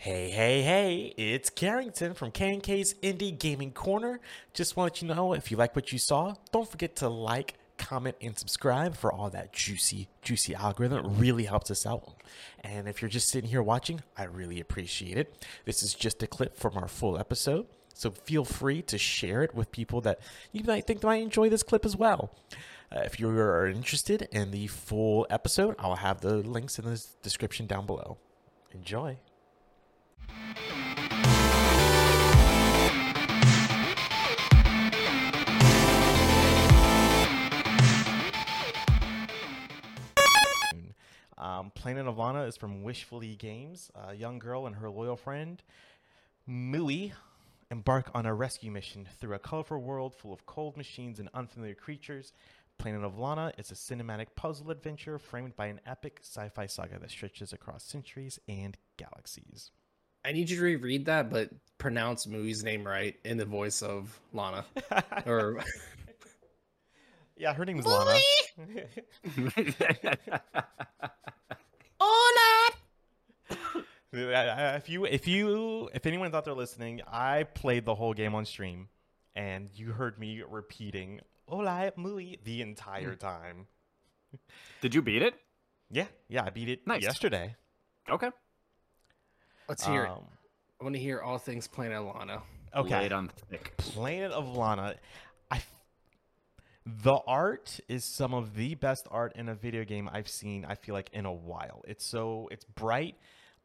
Hey, hey, hey, it's Karrington from K&K's Indie Gaming Corner. Just want to let you know if you like what you saw, don't forget to like, comment, and subscribe for all that juicy, juicy algorithm. It really helps us out. And if you're just sitting here watching, I really appreciate it. This is just a clip from our full episode, so feel free to share it with people that you might think might enjoy this clip as well. Uh, if you are interested in the full episode, I'll have the links in the description down below. Enjoy. Um, Planet of Lana is from Wishfully Games. A young girl and her loyal friend, Mui, embark on a rescue mission through a colorful world full of cold machines and unfamiliar creatures. Planet of Lana is a cinematic puzzle adventure framed by an epic sci fi saga that stretches across centuries and galaxies. I need you to reread that, but pronounce Mui's name right in the voice of Lana. or yeah, her name is Lana. Hola. if you if you if anyone's out there listening, I played the whole game on stream, and you heard me repeating "Hola, muy" the entire Hmm. time. Did you beat it? Yeah, yeah, I beat it Nice. yesterday. Okay. Let's hear it. Um, I want to hear all things Planet Lana. okay, Laid on thick. Planet of Lana. I f- the art is some of the best art in a video game I've seen. I feel like in a while. It's so it's bright.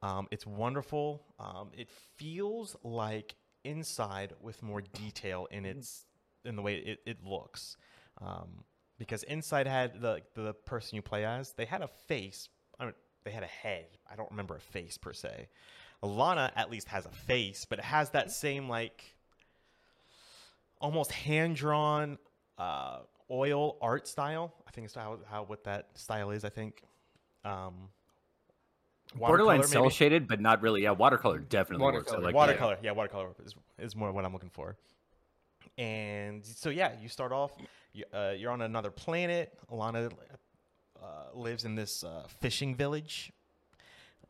Um, it's wonderful. Um, it feels like inside with more detail in its in the way it, it looks. Um, because inside had the the person you play as, they had a face. I mean, they had a head. I don't remember a face per se. Lana at least has a face, but it has that same like almost hand drawn uh, oil art style. I think it's how, how what that style is. I think. Um, Borderline cell shaded, but not really. Yeah, watercolor definitely works. I Watercolor. like watercolor. Yeah, watercolor is, is more what I'm looking for. And so yeah, you start off. You, uh, you're on another planet. Alana uh, lives in this uh, fishing village.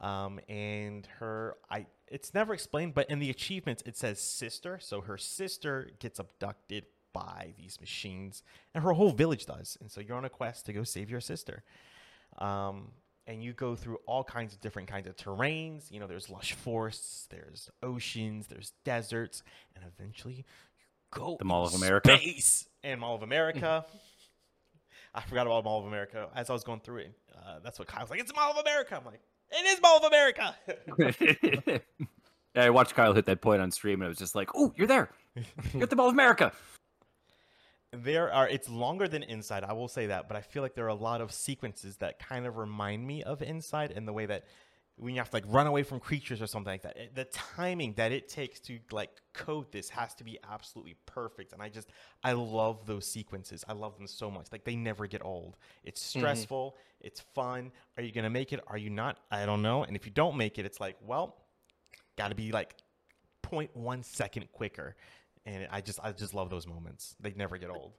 Um, and her, I, it's never explained, but in the achievements it says sister. So her sister gets abducted by these machines, and her whole village does. And so you're on a quest to go save your sister. Um, and you go through all kinds of different kinds of terrains. You know, there's lush forests, there's oceans, there's deserts, and eventually you go The Mall of America. space and Mall of America. I forgot about Mall of America as I was going through it. Uh, that's what Kyle's like. It's Mall of America. I'm like, it is Mall of America. I watched Kyle hit that point on stream, and I was just like, "Oh, you're there! You're at the Mall of America." there are it's longer than inside i will say that but i feel like there are a lot of sequences that kind of remind me of inside in the way that when you have to like run away from creatures or something like that it- the timing that it takes to like code this has to be absolutely perfect and i just i love those sequences. I love them so much. Like they never get old. It's mm-hmm. stressful. It's fun. Are you gonna make it? Are you not? I don't know. And if you don't make it it's like well gotta be like 0.1 second quicker. And i just i just love those moments. They never get old.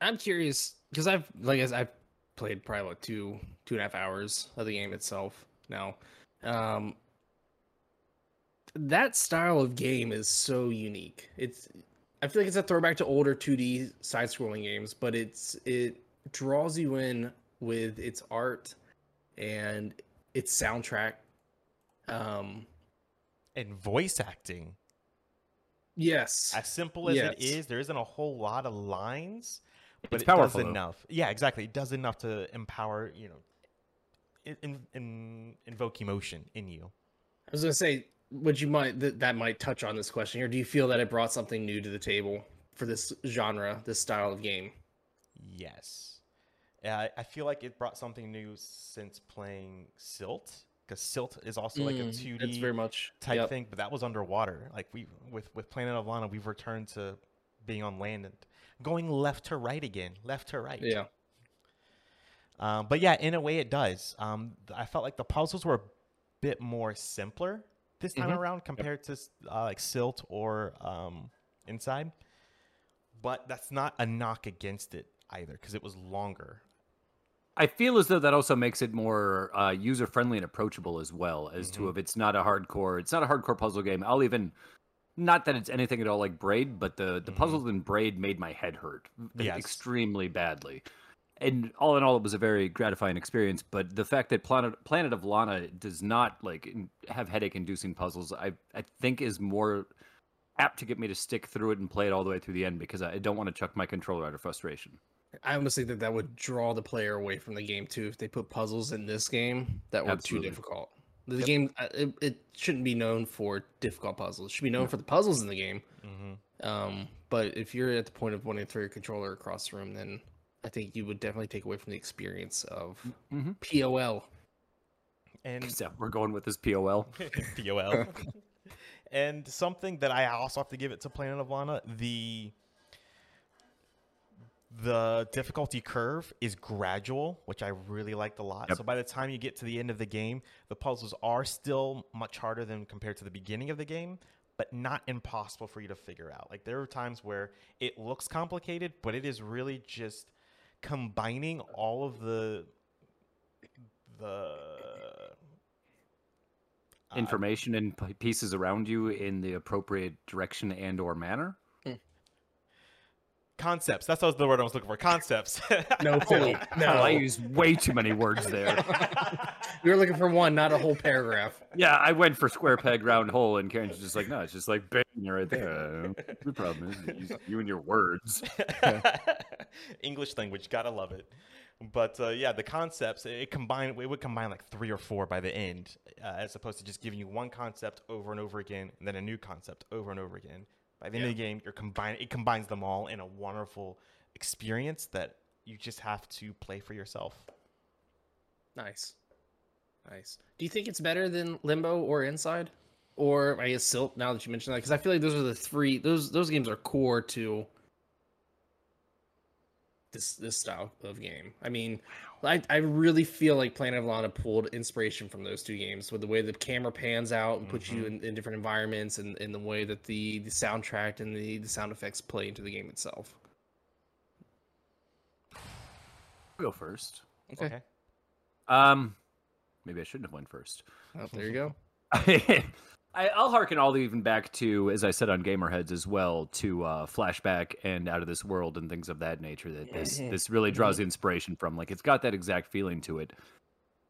I'm curious because I've like as I've played probably about two two and a half hours of the game itself now. Um, that style of game is so unique. It's I feel like it's a throwback to older 2D side-scrolling games, but it's it draws you in with its art and its soundtrack. Um, and voice acting yes, as simple as it Yes. is there isn't a whole lot of lines but It's it powerful, does enough yeah exactly it does enough to empower you know in, in, in invoke emotion in you I was gonna say, would you mind that that might touch on this question here? Do you feel that it brought something new to the table for this genre, this style of game? yes yeah, I, I feel like it brought something new since playing silt because silt is also like a Mm, 2d very much type yep. thing but that was underwater like we with with planet of lana we've returned to being on land and going left to right again left to right Yeah, Um, but yeah, in a way, it does. Um, I felt like the puzzles were a bit more simpler this time Mhm. around compared to uh, like Silt or um, Inside. But that's not a knock against it either because it was longer. I feel as though that also makes it more uh, user friendly and approachable as well. As to Mhm. if it's not a hardcore, it's not a hardcore puzzle game. I'll even, not that it's anything at all like Braid, but the the Mhm. puzzles in Braid made my head hurt e- Yes. extremely badly. And all in all, it was a very gratifying experience. But the fact that Planet Planet of Lana does not like have headache inducing puzzles, I I think is more apt to get me to stick through it and play it all the way through the end because I don't want to chuck my controller out of frustration. I almost think that that would draw the player away from the game too if they put puzzles in this game that were Absolutely. too difficult. The game uh, it, it shouldn't be known for difficult puzzles. It should be known for the puzzles in the game. hmm Um, but if you're at the point of wanting to throw your controller across the room, then I think you would definitely take away from the experience of Mm-hmm. POL. And So we're going with this POL. POL. and something that I also have to give it to Planet of Lana, the the difficulty curve is gradual, which I really liked a lot. Yep. So by the time you get to the end of the game, the puzzles are still much harder than compared to the beginning of the game, but not impossible for you to figure out. Like there are times where it looks complicated, but it is really just combining all of the the uh, Information and p- pieces around you in the appropriate direction and or manner. concepts. That's what the word I was looking for. Concepts. No, Philly. No, Oh, I use way too many words there. we were looking for one, not a whole paragraph. yeah, I went for square peg round hole, and Karen's just like, no, it's just like bang, you're right there. The problem is you, you and your words. English language, gotta love it. But uh, yeah, the concepts it combine. It would combine like three or four by the end, uh, as opposed to just giving you one concept over and over again, and then a new concept over and over again. By the end of the game, you're combine. It combines them all in a wonderful experience that you just have to play for yourself. Nice, nice. Do you think it's better than Limbo or Inside, or I guess Silt? Now that you mentioned that, because I feel like those are the three. Those those games are core to this this style of game. I mean, I I really feel like Planet of Lana pulled inspiration from those two games with the way the camera pans out and puts you in, in different environments, and, and the way that the the soundtrack and the, the sound effects play into the game itself. I'll go first. Okay. Um, maybe I shouldn't have went first. Oh, there you go. I, I'll harken all the even back to, as I said on Gamerheads as well, to uh, Flashback and Out of This World and things of that nature. That this this really draws inspiration from. Like it's got that exact feeling to it.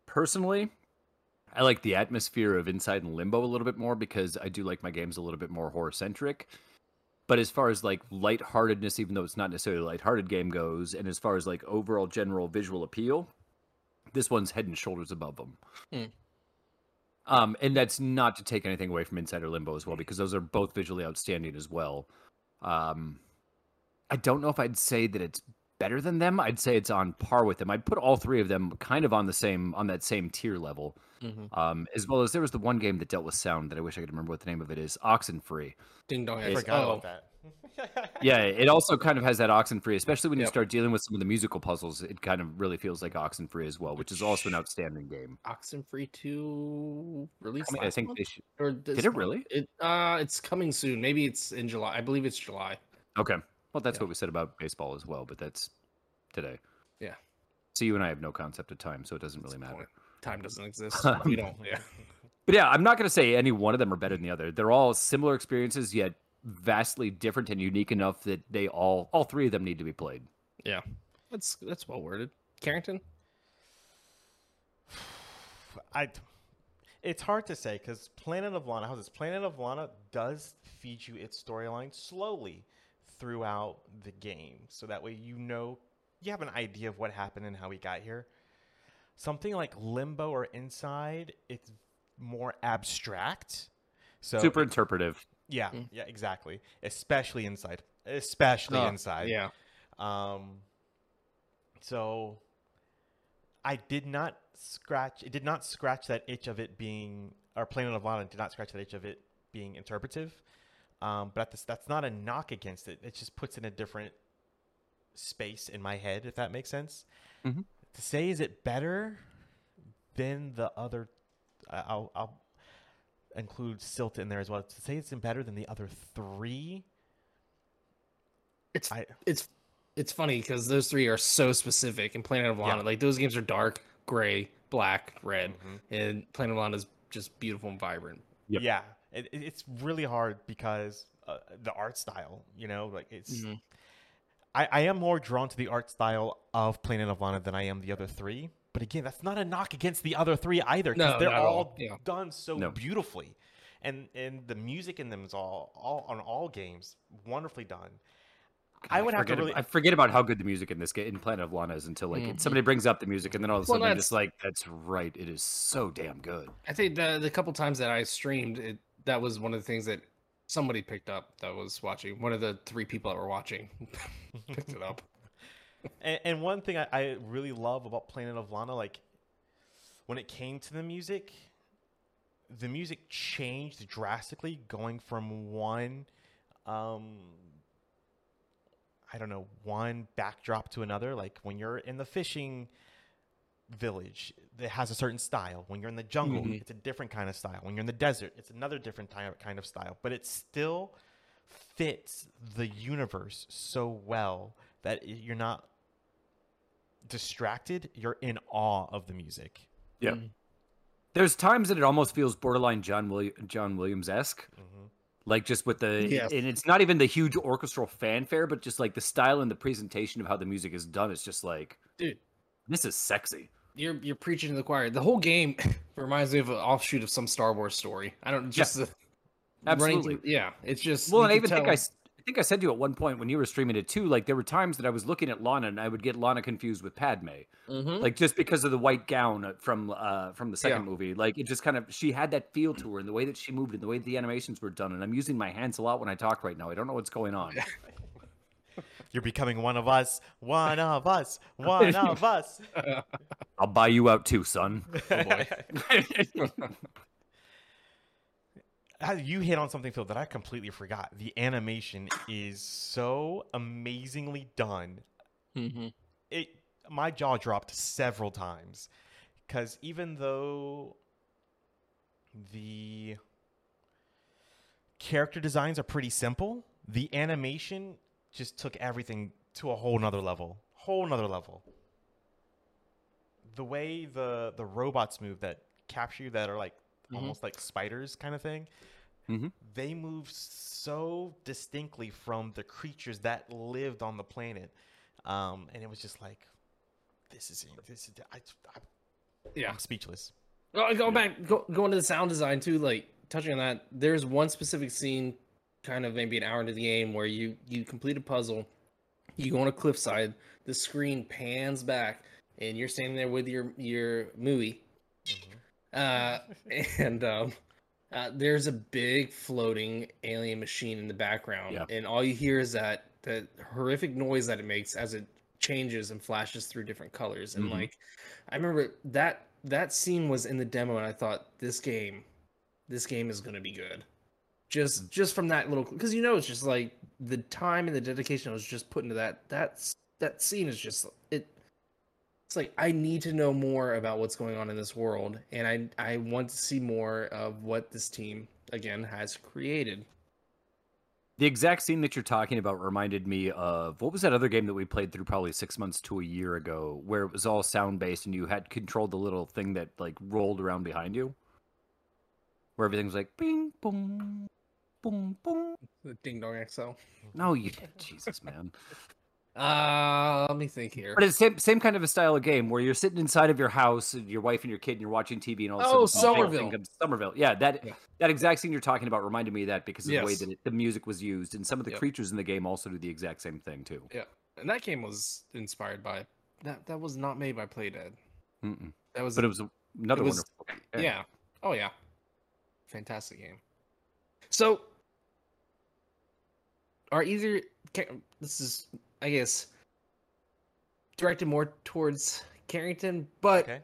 Personally, I like the atmosphere of Inside and Limbo a little bit more because I do like my games a little bit more horror centric. But as far as like lightheartedness, even though it's not necessarily a lighthearted game goes, and as far as like overall general visual appeal, this one's head and shoulders above them. Hmm. Um, and that's not to take anything away from Inside or Limbo as well, because those are both visually outstanding as well. Um, I don't know if I'd say that it's better than them. I'd say it's on par with them. I'd put all three of them kind of on the same on that same tier level. Mhm. Um, as well as there was the one game that dealt with sound that I wish I could remember what the name of it is. Oxenfree. Ding dong. I It's- forgot oh, about that. Yeah, it also kind of has that Oxenfree, especially when you Yep. start dealing with some of the musical puzzles. It kind of really feels like Oxenfree as well, which is also an outstanding game. Oxenfree 2 released I, mean, I think month? they should. or this Did it really? It uh it's coming soon. Maybe it's in July. I believe it's July. Okay. Well, that's Yeah. what we said about baseball as well, but that's today. Yeah. So you and I have no concept of time, so it doesn't really That's the matter. point. Time doesn't exist. we don't. Yeah. But yeah, I'm not going to say any one of them are better than the other. They're all similar experiences, yet vastly different and unique enough that they all, all three of them need to be played. Yeah. That's that's well worded. Karrington? I. It's hard to say because Planet of Lana, how's this? Planet of Lana does feed you its storyline slowly throughout the game, so that way you know you have an idea of what happened and how we got here. Something like Limbo or Inside, it's more abstract. So Super interpretive. yeah, Mm. yeah, exactly. Especially Inside, especially Oh, Inside. Yeah. Um, so I did not scratch. It did not scratch that itch of it being, or Planet of Lana did not scratch that itch of it being interpretive. Um, but this, that's not a knock against it. It just puts in a different space in my head, if that makes sense. Mhm. To say is it better than the other? I- I'll, I'll include Silt in there as well. To say it's better than the other three, It's I it's it's funny because those three are so specific, and Planet of Lana, Yeah. like those games are dark, gray, black, red, Mhm. and Planet of Lana is just beautiful and vibrant. Yep. Yeah, it, it- it's really hard because uh, the art style, you know, like it's. Mhm. I, I am more drawn to the art style of Planet of Lana than I am the other three. But again, that's not a knock against the other three either. 'cause No, they're all, all yeah. done so No. beautifully, and and the music in them is all all on all games wonderfully done. I would have to forget, really. I forget about how good the music in this game in Planet of Lana is until like Mhm. somebody brings up the music and then all of a Well, sudden I'm just like, that's right, it is so damn good. I think the the couple times that I streamed, it that was one of the things that somebody picked up that was watching. One of the three people that were watching picked it up. And, and one thing I, I really love about Planet of Lana, like when it came to the music, the music changed drastically, going from one, um, I don't know, one backdrop to another. Like when you're in the fishing village, it has a certain style. When you're in the jungle, Mhm. it's a different kind of style. When you're in the desert, it's another different ty- kind of style. But it still fits the universe so well that you're not distracted. You're in awe of the music. Yeah. Mhm. There's times that it almost feels borderline John Willi- John Williams esque, hmm like just with the Yes. and it's not even the huge orchestral fanfare, but just like the style and the presentation of how the music is done. It's just like, Dude, this is sexy. You're you're preaching to the choir. The whole game reminds me of an offshoot of some Star Wars story. I don't just the Absolutely. through- yeah, it's just Well, and I even think tell- I, s- I think I said to you at one point when you were streaming it too. Like there were times that I was looking at Lana and I would get Lana confused with Padme, Mhm. like just because of the white gown uh, from uh from the second Yeah. movie. Like it just kind of she had that feel to her and the way that she moved and the way the animations were done. And I'm using my hands a lot when I talk right now. I don't know what's going on. You're becoming one of us. One of us. One of us. I'll buy you out too, son. Oh, boy. You hit on something, Phil, that I completely forgot. The animation is so amazingly done. Mhm. It my jaw dropped several times because even though the character designs are pretty simple, the animation just took everything to a whole nother level. Whole nother level. The way the the robots move that capture you that are like Mhm. almost like spiders kind of thing. Mhm. They move so distinctly from the creatures that lived on the planet, um, and it was just like, this is this is I, I, Yeah. I'm speechless. Well, go back, go going to the sound design too. Like touching on that, there's one specific scene, kind of maybe an hour into the game, where you you complete a puzzle, you go on a cliffside, the screen pans back, and you're standing there with your your movie, uh, and um, uh, there's a big floating alien machine in the background, Yeah. and all you hear is that that horrific noise that it makes as it changes and flashes through different colors, and Mhm. like I remember that that scene was in the demo, and I thought this game, this game is gonna be good. Just just from that little, because you know it's just like the time and the dedication I was just put into that. That's that scene is just it. It's like I need to know more about what's going on in this world, and I I want to see more of what this team again has created. The exact scene that you're talking about reminded me of what was that other game that we played through probably six months to a year ago, where it was all sound based and you had controlled the little thing that like rolled around behind you, where everything was like bing boom, boom boom. The Ding Dong XL. No, you Jesus man. Uh, let me think here. But it's same same kind of a style of game where you're sitting inside of your house, and your wife and your kid, and you're watching TV, and all of a Oh, sudden, some big thing Somerville. comes- Somerville, yeah, that Yeah. that exact scene you're talking about reminded me of that because of the way that it, the music was used, and some of the Yep. creatures in the game also do the exact same thing too. Yeah, and that game was inspired by that. That was not made by Playdead. Mm-mm. That was But it was another was- wonderful. yeah. Oh yeah. Fantastic game. So are either this is I guess directed more towards Karrington, but Okay.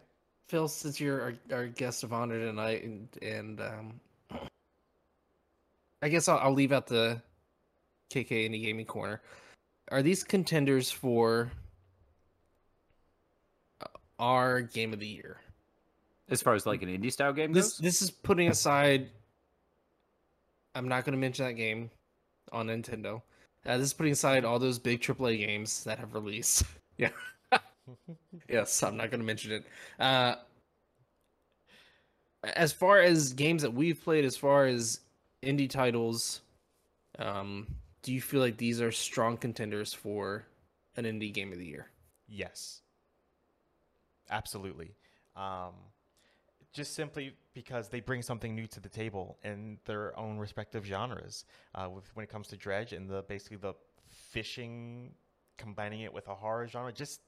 Phil, since you're our, our guest of honor tonight, and and um, I guess I'll, I'll leave out the KK Indie Gaming Corner. Are these contenders for uh, our game of the year? As far as like an indie style game This goes, this is putting aside. I'm not going to mention that game on Nintendo. Uh, this is putting aside all those big AAA games that have released. yeah. yes, I'm not going to mention it. Uh, as far as games that we've played, as far as indie titles, um, do you feel like these are strong contenders for an indie game of the year? Yes. Absolutely. Um, just simply because they bring something new to the table in their own respective genres. Uh, with, when it comes to Dredge and the basically the fishing, combining it with a horror genre, just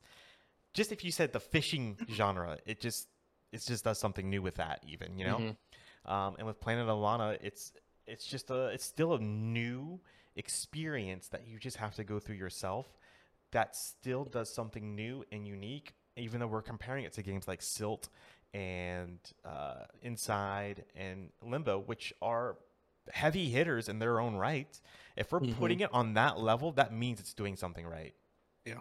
just if you said the fishing genre, it just it just does something new with that. Even you know, Mhm. um, and with Planet of Lana, it's it's just a it's still a new experience that you just have to go through yourself. That still does something new and unique, even though we're comparing it to games like Silt and uh, Inside and Limbo, which are heavy hitters in their own right. If we're Mhm. putting it on that level, that means it's doing something right. Yeah.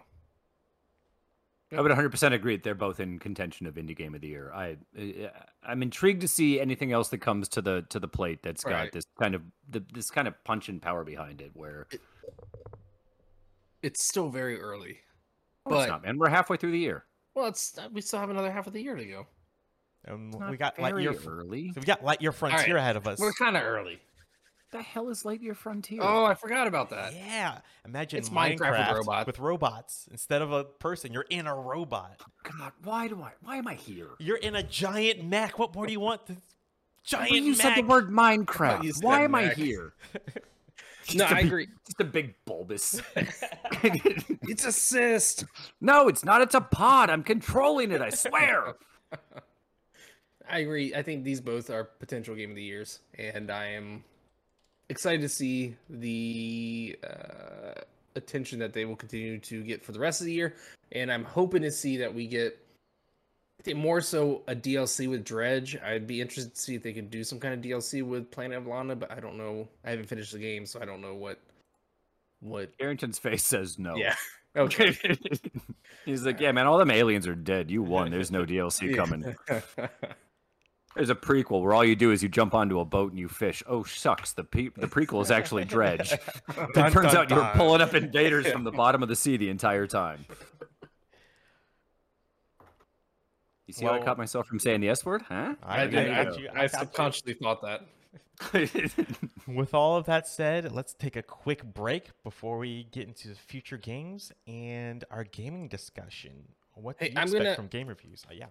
I would 100% agree that they're both in contention of indie game of the year. I uh, I'm intrigued to see anything else that comes to the to the plate that's got this kind of the, this kind of punch and power behind it. Where It's still very early. It's But- not, man, we're halfway through the year. Well, it's we still have another half of the year to go. And It's we got light Lightyear. early. So we got Lightyear Frontier ahead of us. We're kind of early. the hell is Lightyear Frontier? Oh, I forgot about that. Yeah, imagine It's Minecraft, Minecraft with robots. with robots instead of a person. You're in a robot. Oh, God, why do I? Why am I here? You're in a giant mech. What more do you want? The giant But you mech. said the word Minecraft. said Why am I mech. here? No, Just a I big- agree. Just a big bulbous. It's a cyst. no, it's not. It's a pod. I'm controlling it. I swear. I agree. I think these both are potential game of the years, and I am excited to see the uh, attention that they will continue to get for the rest of the year. And I'm hoping to see that we get, more so a DLC with Dredge. I'd be interested to see if they could do some kind of DLC with Planet of Lana, but I don't know. I haven't finished the game, so I don't know what. What? Arrington's face says no. Yeah. Okay. He's like, yeah, man, all them aliens are dead. You won. There's no DLC coming. There's a prequel where all you do is you jump onto a boat and you fish. Oh shucks, the pe- the prequel is actually Dredge. it Dun, turns dun, out you were dun. pulling up invaders from the bottom of the sea the entire time. You see how I caught myself from saying the S word, huh? I, I, I did. I, got. I subconsciously thought that. With all of that said, let's take a quick break before we get into future games and our gaming discussion. What do Hey, you I'm expect gonna- from game reviews? Uh, yeah.